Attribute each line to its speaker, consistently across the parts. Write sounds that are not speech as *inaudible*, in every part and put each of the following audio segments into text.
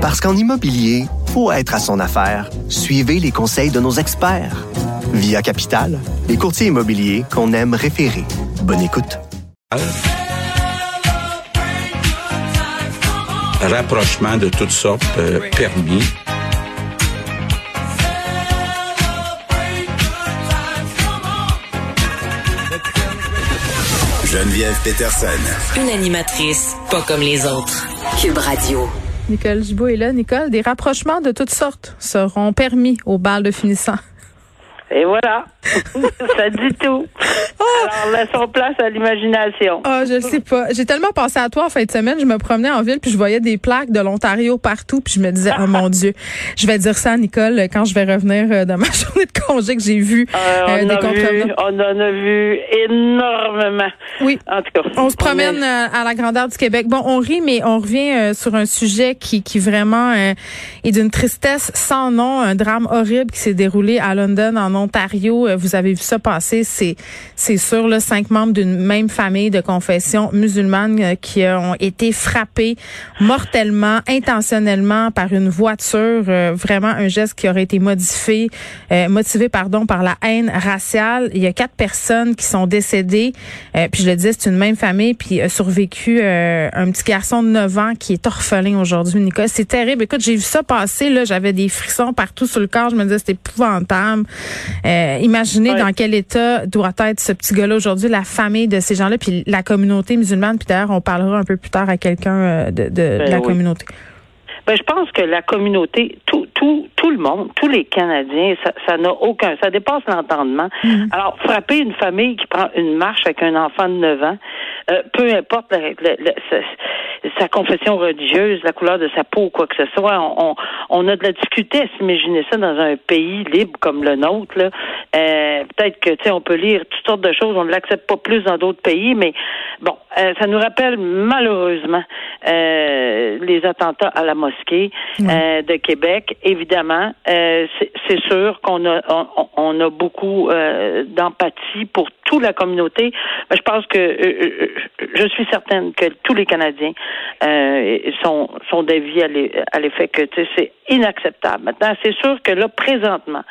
Speaker 1: Parce qu'en immobilier, faut être à son affaire. Suivez les conseils de nos experts. Via Capital, les courtiers immobiliers qu'on aime référer. Bonne écoute.
Speaker 2: Rapprochement de toutes sortes euh, permis.
Speaker 3: Geneviève Peterson.
Speaker 4: Une animatrice pas comme les autres. Cube Radio.
Speaker 5: Nicole Gibault est là. Nicole, des rapprochements de toutes sortes seront permis au bal de finissant.
Speaker 6: Et voilà, *laughs* ça dit tout. Alors, laissons place à l'imagination.
Speaker 5: Ah, je sais pas. J'ai tellement pensé à toi en fin de semaine. Je me promenais en ville puis je voyais des plaques de l'Ontario partout puis je me disais, oh mon *laughs* Dieu, je vais dire ça à Nicole quand je vais revenir euh, dans *laughs* ma journée de congé que j'ai vu
Speaker 6: euh, on,
Speaker 5: des
Speaker 6: a vu, on en a vu énormément.
Speaker 5: Oui.
Speaker 6: En tout cas.
Speaker 5: On se promène euh, à la grandeur du Québec. Bon, on rit, mais on revient sur un sujet qui, qui vraiment est d'une tristesse sans nom, un drame horrible qui s'est déroulé à London, en Ontario. Vous avez vu ça passer, c'est c'est sûr, là, cinq membres d'une même famille de confession musulmane euh, qui ont été frappés mortellement, intentionnellement par une voiture. Euh, vraiment un geste qui aurait été modifié, euh, motivé pardon par la haine raciale. Il y a quatre personnes qui sont décédées. puis je le disais, c'est une même famille. Puis a survécu un petit garçon de 9 ans qui est orphelin aujourd'hui. Nicole, c'est terrible. Écoute, j'ai vu ça passer. Là, j'avais des frissons partout sur le corps. Je me disais c'était épouvantable. Imaginez dans quel état doit être ce petit gars-là aujourd'hui, la famille de ces gens-là, puis la communauté musulmane. Puis d'ailleurs, on parlera un peu plus tard à quelqu'un euh, de, de,
Speaker 6: ben
Speaker 5: la communauté.
Speaker 6: Ben, je pense que la communauté, tout, tout, tout le monde, tous les Canadiens, ça n'a aucun, ça dépasse l'entendement.
Speaker 5: Mm-hmm.
Speaker 6: Alors, frapper une famille qui prend une marche avec un enfant de 9 ans, euh, peu importe sa, confession religieuse, la couleur de sa peau ou quoi que ce soit, on, on a de la difficulté à s'imaginer ça dans un pays libre comme le nôtre. Là. Euh, peut-être que tu sais, on peut lire toutes sortes de choses, on ne l'accepte pas plus dans d'autres pays, mais bon, euh, ça nous rappelle malheureusement les attentats à la mosquée de Québec. Évidemment, c'est sûr qu'on a on, a beaucoup d'empathie pour toute la communauté. Mais je pense que je suis certaine que tous les Canadiens euh, sont, sont à l'effet que c'est inacceptable. Maintenant, c'est sûr que là, présentement,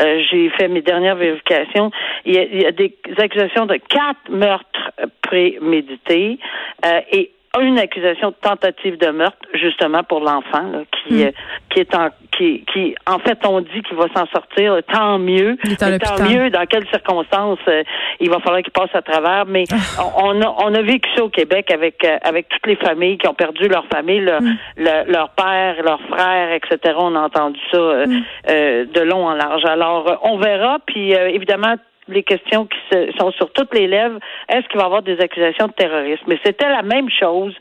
Speaker 6: euh, j'ai fait mes dernières vérifications. Il y, a, il y a des accusations de quatre meurtres prémédités euh, et une accusation de tentative de meurtre, justement pour l'enfant, qui, mm. euh, qui est en qui, qui en fait on dit qu'il va s'en sortir, tant mieux. tant mieux dans quelles circonstances euh, il va falloir qu'il passe à travers. Mais ah. on, a on a vécu ça au Québec avec euh, avec toutes les familles qui ont perdu leur famille, leur, mm. leur père, leurs frères, etc. On a entendu ça mm. de long en large. Alors on verra. Puis évidemment les questions qui sont sur toutes les lèvres, est-ce qu'il va y avoir des accusations de terrorisme? Mais c'était la même chose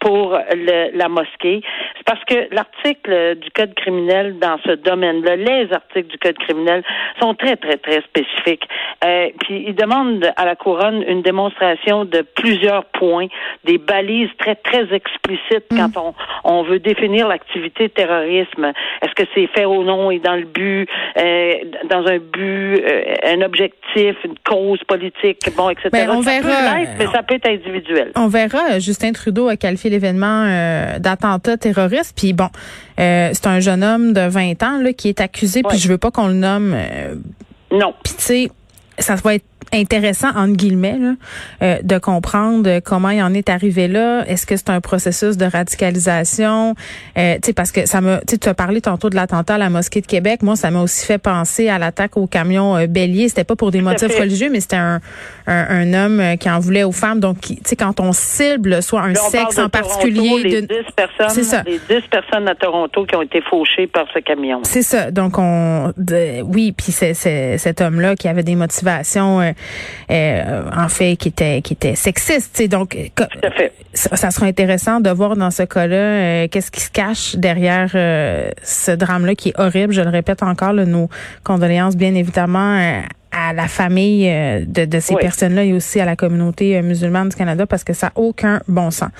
Speaker 6: pour la mosquée. C'est parce que l'article du Code criminel dans ce domaine-là, les articles du Code criminel sont très, très, très spécifiques. Euh, puis ils demandent à la couronne une démonstration de plusieurs points, des balises très, très explicites mm. quand on, on veut définir l'activité terrorisme. Est-ce que c'est fait au nom et dans le but, euh, dans un but, euh, un objectif une cause politique, bon, etc.
Speaker 5: Ben, on
Speaker 6: ça
Speaker 5: verra.
Speaker 6: Peut mais ça peut être individuel.
Speaker 5: On verra. Justin Trudeau a qualifié l'événement euh, d'attentat terroriste. Puis bon, euh, c'est un jeune homme de 20 ans là, qui est accusé. Puis je veux pas qu'on le nomme. Euh,
Speaker 6: non.
Speaker 5: Puis tu sais, ça va être intéressant entre guillemets là, euh, de comprendre comment il en est arrivé là. Est-ce que c'est un processus de radicalisation? Euh, Tu sais parce que ça me, tu as parlé tantôt de l'attentat à la mosquée de Québec. Moi, ça m'a aussi fait penser à l'attaque au camion euh, Bélier. C'était pas pour des motifs religieux, mais c'était un, un, homme euh, qui en voulait aux femmes. Donc, tu sais, quand on cible soit un sexe en particulier,
Speaker 6: les 10 personnes,
Speaker 5: ça.
Speaker 6: les 10 personnes à Toronto qui ont été fauchées par ce camion.
Speaker 5: C'est ça. Donc, on, oui, puis c'est cet homme-là qui avait des motivations euh, en fait, qui était qui était sexiste. Donc, Ça, sera intéressant de voir dans ce cas-là euh, qu'est-ce qui se cache derrière euh, ce drame-là qui est horrible. Je le répète encore, nos condoléances, bien évidemment à la famille de, de ces personnes-là et aussi à la communauté musulmane du Canada parce que ça n'a aucun bon sens.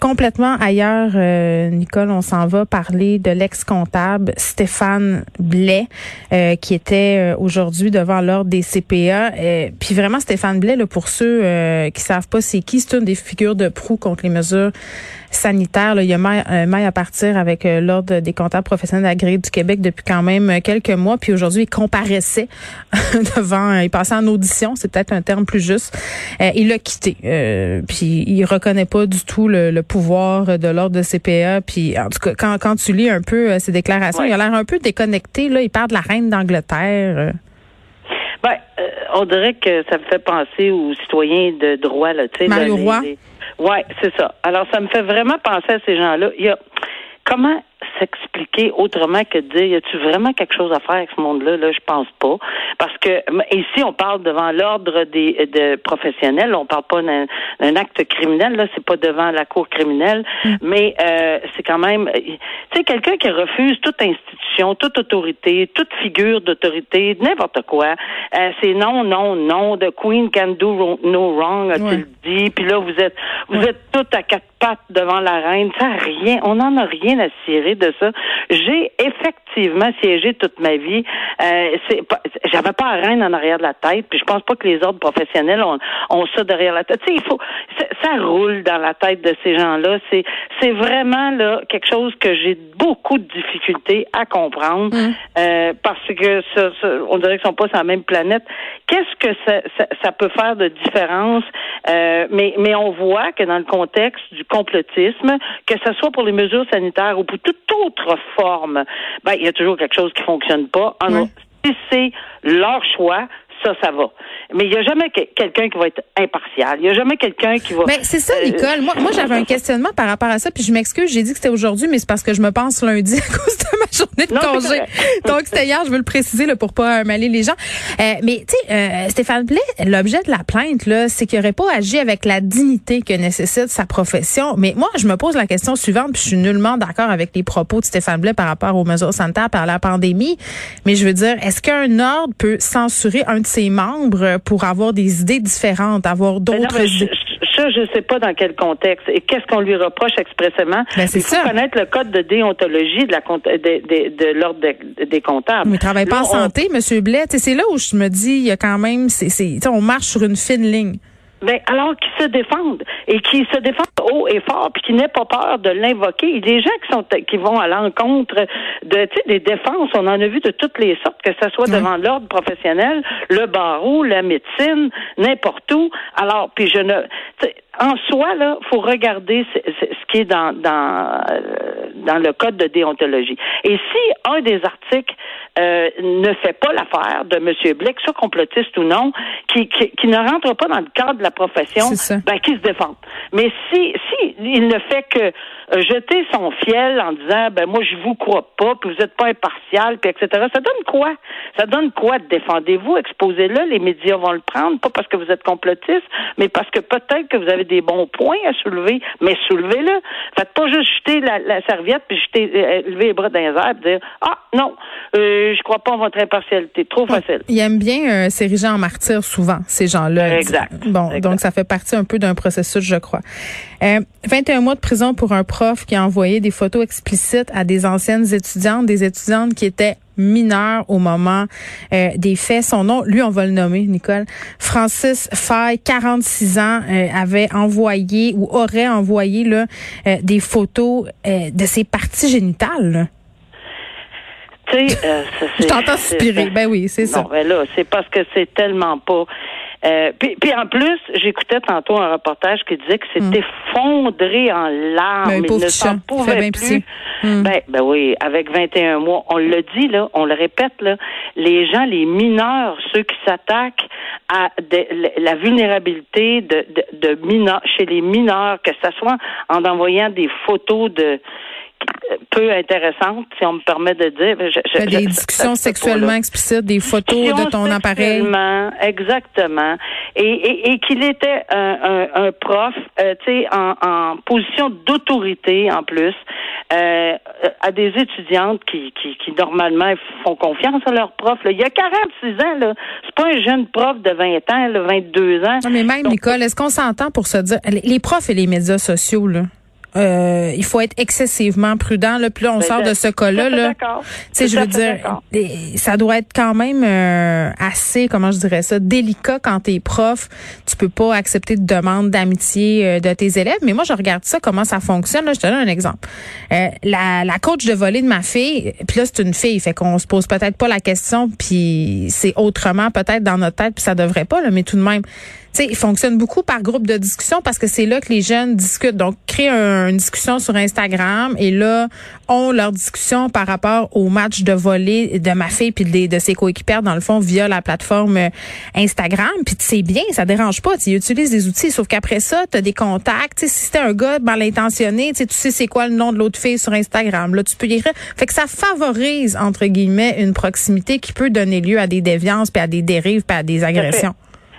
Speaker 5: Complètement ailleurs, euh, Nicole, on s'en va parler de l'ex-comptable Stéphane Blais, euh, qui était euh, aujourd'hui devant l'ordre des CPA. puis vraiment, Stéphane Blais, là, pour ceux qui savent pas c'est qui, c'est une des figures de proue contre les mesures sanitaires. Là. Il y a maille, à partir avec l'ordre des comptables professionnels agréés du Québec depuis quand même quelques mois. Puis aujourd'hui, il comparaissait *laughs* devant, il passait en audition, c'est peut-être un terme plus juste. il l'a quitté. puis il reconnaît pas du tout le le pouvoir de l'ordre de CPA. Puis en tout cas, quand, quand tu lis un peu euh, ses déclarations, il a l'air un peu déconnecté. Là, il parle de la reine d'Angleterre. Euh.
Speaker 6: Ben, euh, on dirait que ça me fait penser aux citoyens de droit, là, tu sais.
Speaker 5: Mario.
Speaker 6: Ouais, c'est ça. Alors, ça me fait vraiment penser à ces gens-là. Il y a comment s'expliquer autrement que de dire y a-tu vraiment quelque chose à faire avec ce monde-là? Là je pense pas. Parce que ici on parle devant l'ordre des de professionnels. On parle pas d'un acte criminel là. C'est pas devant la cour criminelle. Mm. mais euh, c'est quand même tu sais quelqu'un qui refuse toute institution toute autorité toute figure d'autorité n'importe quoi euh, c'est non non non. The queen can do no wrong a-t-il dit. Puis là vous êtes vous êtes tout à quatre pattes devant la reine. Ça rien on n'en a rien à cirer de ça. J'ai effectivement siégé toute ma vie. Euh, j'avais pas un reine en arrière de la tête, puis je pense pas que les autres professionnels ont, ont ça derrière la tête. Tu sais, il faut, ça, roule dans la tête de ces gens-là. C'est, c'est vraiment là quelque chose que j'ai beaucoup de difficultés à comprendre mm. euh, parce que ça, on dirait qu'ils sont pas sur la même planète. Qu'est-ce que ça, ça, peut faire de différence? Euh, Mais mais on voit que dans le contexte du complotisme, que ce soit pour les mesures sanitaires ou pour toute autre forme, ben, il y a toujours quelque chose qui fonctionne pas. Si c'est leur choix, ça, ça va. Mais il n'y a jamais quelqu'un qui va être impartial. Il n'y a jamais quelqu'un qui va.
Speaker 5: Mais c'est ça, euh, Nicole. Moi, moi j'avais un *laughs* questionnement par rapport à ça, puis je m'excuse, j'ai dit que c'était aujourd'hui, mais c'est parce que je me pense lundi *laughs* à cause de ma *laughs* journée de congé. Donc c'était hier, je veux le préciser là, pour pas mêler les gens. Euh, mais tu sais, euh, Stéphane Blais, l'objet de la plainte là, c'est qu'il n'aurait pas agi avec la dignité que nécessite sa profession. Mais moi, je me pose la question suivante, puis je suis nullement d'accord avec les propos de Stéphane Blais par rapport aux mesures sanitaires par la pandémie. Mais je veux dire, est-ce qu'un ordre peut censurer un de ses membres pour avoir des idées différentes, avoir ben d'autres idées?
Speaker 6: Ça, je ne sais pas dans quel contexte et qu'est-ce qu'on lui reproche expressément.
Speaker 5: Ben, Il
Speaker 6: faut connaître le code de déontologie de la de, de, l'ordre des comptables.
Speaker 5: Mais il travaille pas en santé, M. Blais. C'est là où je me dis, il y a quand même, c'est, on marche sur une fine ligne.
Speaker 6: Ben, alors qu'ils se défendent et qu'ils se défendent haut et fort, puis qu'ils n'aient pas peur de l'invoquer. Il y a des gens qui sont qui vont à l'encontre de tu sais, des défenses. On en a vu de toutes les sortes, que ce soit devant l'ordre professionnel, le barreau, la médecine, n'importe où. Alors, puis je ne en soi, là, faut regarder ce, qui est dans, dans, euh, dans le code de déontologie. Et si un des articles euh, ne fait pas l'affaire de M. Blake, soit complotiste ou non, qui, qui, ne rentre pas dans le cadre de la profession, ben, qui se défend. Mais si, si il ne fait que jeter son fiel en disant ben moi je vous crois pas, puis vous êtes pas impartial, puis etc. Ça donne quoi? Ça donne quoi Défendez-vous, exposez-le, les médias vont le prendre, pas parce que vous êtes complotiste, mais parce que peut-être que vous avez des bons points à soulever, mais soulevez-le. Faites pas juste jeter la, serviette puis jeter euh, lever les bras dans les airs, et dire ah non, euh, je crois pas en votre impartialité, trop facile.
Speaker 5: Ils aiment bien s'ériger en martyr souvent ces gens-là.
Speaker 6: Exact.
Speaker 5: Bon, donc ça fait partie un peu d'un processus, je crois. 21 mois de prison pour un prof qui a envoyé des photos explicites à des anciennes étudiantes, des étudiantes qui étaient mineures au moment euh, des faits. Son nom, lui, on va le nommer, Nicole. Francis Fay, 46 ans, euh, avait envoyé ou aurait envoyé là, euh, des photos de ses parties génitales.
Speaker 6: Tu sais, *laughs*
Speaker 5: Je t'entends suspirer. Ben oui, c'est ça.
Speaker 6: Non, ben là, c'est parce que c'est tellement pas euh, puis, puis, en plus, j'écoutais tantôt un reportage qui disait que c'était hmm. fondré en larmes.
Speaker 5: Ben,
Speaker 6: il ne s'en pouvait plus. Hmm. Ben, ben oui, avec 21 mois. On le dit, là, on le répète, là, les gens, les mineurs, ceux qui s'attaquent à la vulnérabilité de, de, de mineurs, chez les mineurs, que ce soit en envoyant des photos de peu intéressante, si on me permet de dire.
Speaker 5: Je, des discussions sexuellement explicites, des photos de ton appareil.
Speaker 6: Exactement. Et, et, qu'il était un, un, prof, euh, tu sais, en, en, position d'autorité en plus, euh, à des étudiantes qui, qui, qui, normalement font confiance à leur prof. Il y a 46 ans, là. C'est pas un jeune prof de 20 ans, là, 22 ans.
Speaker 5: Non, mais même, Nicole, est-ce qu'on s'entend pour se dire, les profs et les médias sociaux, là, euh, il faut être excessivement prudent. Là, puis là, on
Speaker 6: Ben,
Speaker 5: sort de ce cas-là. Là, tu sais, je veux dire, ça doit être quand même euh, assez, comment je dirais ça, délicat quand t'es prof. Tu peux pas accepter de demande d'amitié euh, de tes élèves. Mais moi, je regarde ça, comment ça fonctionne. Là, je te donne un exemple. Euh, la, la coach de volley de ma fille, puis là, c'est une fille, fait qu'on se pose peut-être pas la question, puis c'est autrement peut-être dans notre tête, puis ça devrait pas, là, mais tout de même. Tu sais, il fonctionne beaucoup par groupe de discussion parce que c'est là que les jeunes discutent. Donc, créent un, une discussion sur Instagram et là, ont leur discussion par rapport au match de volley de ma fille puis de, de ses coéquipières, dans le fond, via la plateforme euh, Instagram. Puis c'est bien, ça dérange pas. Tu utilises des outils, sauf qu'après ça, tu as des contacts. Si c'était un gars mal intentionné, tu sais, tu sais c'est quoi le nom de l'autre fille sur Instagram. Là, tu peux y écrire. Fait que ça favorise, entre guillemets, une proximité qui peut donner lieu à des déviances, puis à des dérives, puis à des agressions.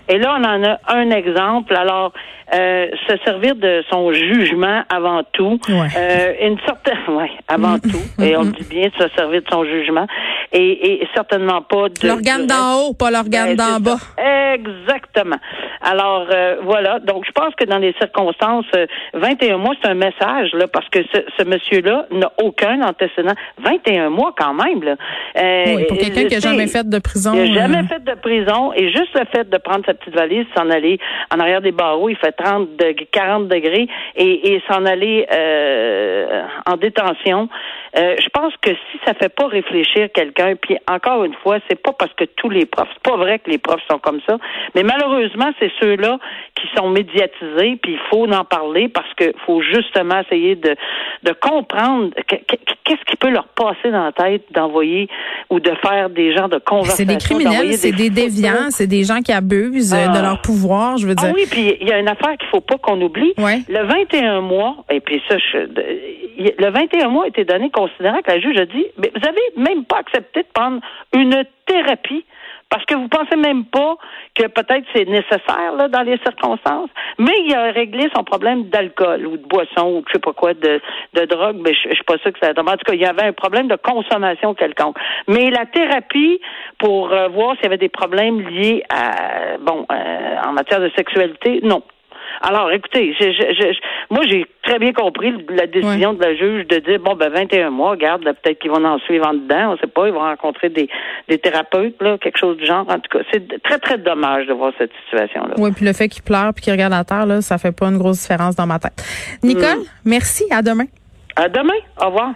Speaker 6: Et là, on en a un exemple. Alors, euh, se servir de son jugement avant tout,
Speaker 5: Ouais.
Speaker 6: euh, une sorte, *laughs* ouais, avant tout, *laughs* et on dit bien, se servir de son jugement, et, et certainement pas de
Speaker 5: L'organe d'en haut, pas l'organe
Speaker 6: Ben,
Speaker 5: d'en bas.
Speaker 6: ça. Exactement. Alors euh, voilà. Donc je pense que dans les circonstances, euh, 21 mois, c'est un message là, parce que ce, ce monsieur-là n'a aucun antécédent. 21 mois quand même là. Euh,
Speaker 5: Oui, pour quelqu'un qui a jamais fait de prison.
Speaker 6: il n'a jamais
Speaker 5: euh,
Speaker 6: fait de prison et juste le fait de prendre sa petite valise, s'en aller en arrière des barreaux, il fait 30 degrés, 40 degrés et, et s'en aller euh, en détention. Euh, je pense que si ça fait pas réfléchir quelqu'un, puis encore une fois, c'est pas parce que tous les profs, c'est pas vrai que les profs sont comme ça, mais malheureusement, c'est ceux-là qui sont médiatisés, puis il faut en parler parce que faut justement essayer de, de comprendre que- que- qu'est-ce qui peut leur passer dans la tête d'envoyer ou de faire des genres de conversations.
Speaker 5: C'est des criminels, c'est des déviants, c'est des gens qui abusent euh, de
Speaker 6: Ah.
Speaker 5: leur pouvoir, je veux
Speaker 6: Ah
Speaker 5: dire.
Speaker 6: oui, puis il y a une affaire qu'il faut pas qu'on oublie.
Speaker 5: Ouais.
Speaker 6: Le 21 mois, et puis ça, je, le 21 mois a été donné considérant que la juge a dit, mais vous avez même pas accepté de prendre une thérapie parce que vous pensez même pas que peut-être c'est nécessaire là, dans les circonstances. Mais il a réglé son problème d'alcool ou de boisson ou je sais pas quoi, de, de drogue. Mais je, je suis pas sûre que ça. En tout cas, il y avait un problème de consommation quelconque. Mais la thérapie pour euh, voir s'il y avait des problèmes liés à bon euh, en matière de sexualité, non. Alors, écoutez, je, je, je- moi, j'ai très bien compris la décision de la juge de dire, bon, ben, 21 mois, regarde, peut-être qu'ils vont en suivre en dedans, on sait pas, ils vont rencontrer des, des thérapeutes, là, quelque chose du genre. En tout cas, c'est très, très dommage de voir cette situation-là.
Speaker 5: Oui, puis le fait qu'il pleure puis qu'il regarde à terre, là, ça fait pas une grosse différence dans ma tête. Nicole,
Speaker 6: Mm.
Speaker 5: merci, à demain.
Speaker 6: À demain. Au revoir.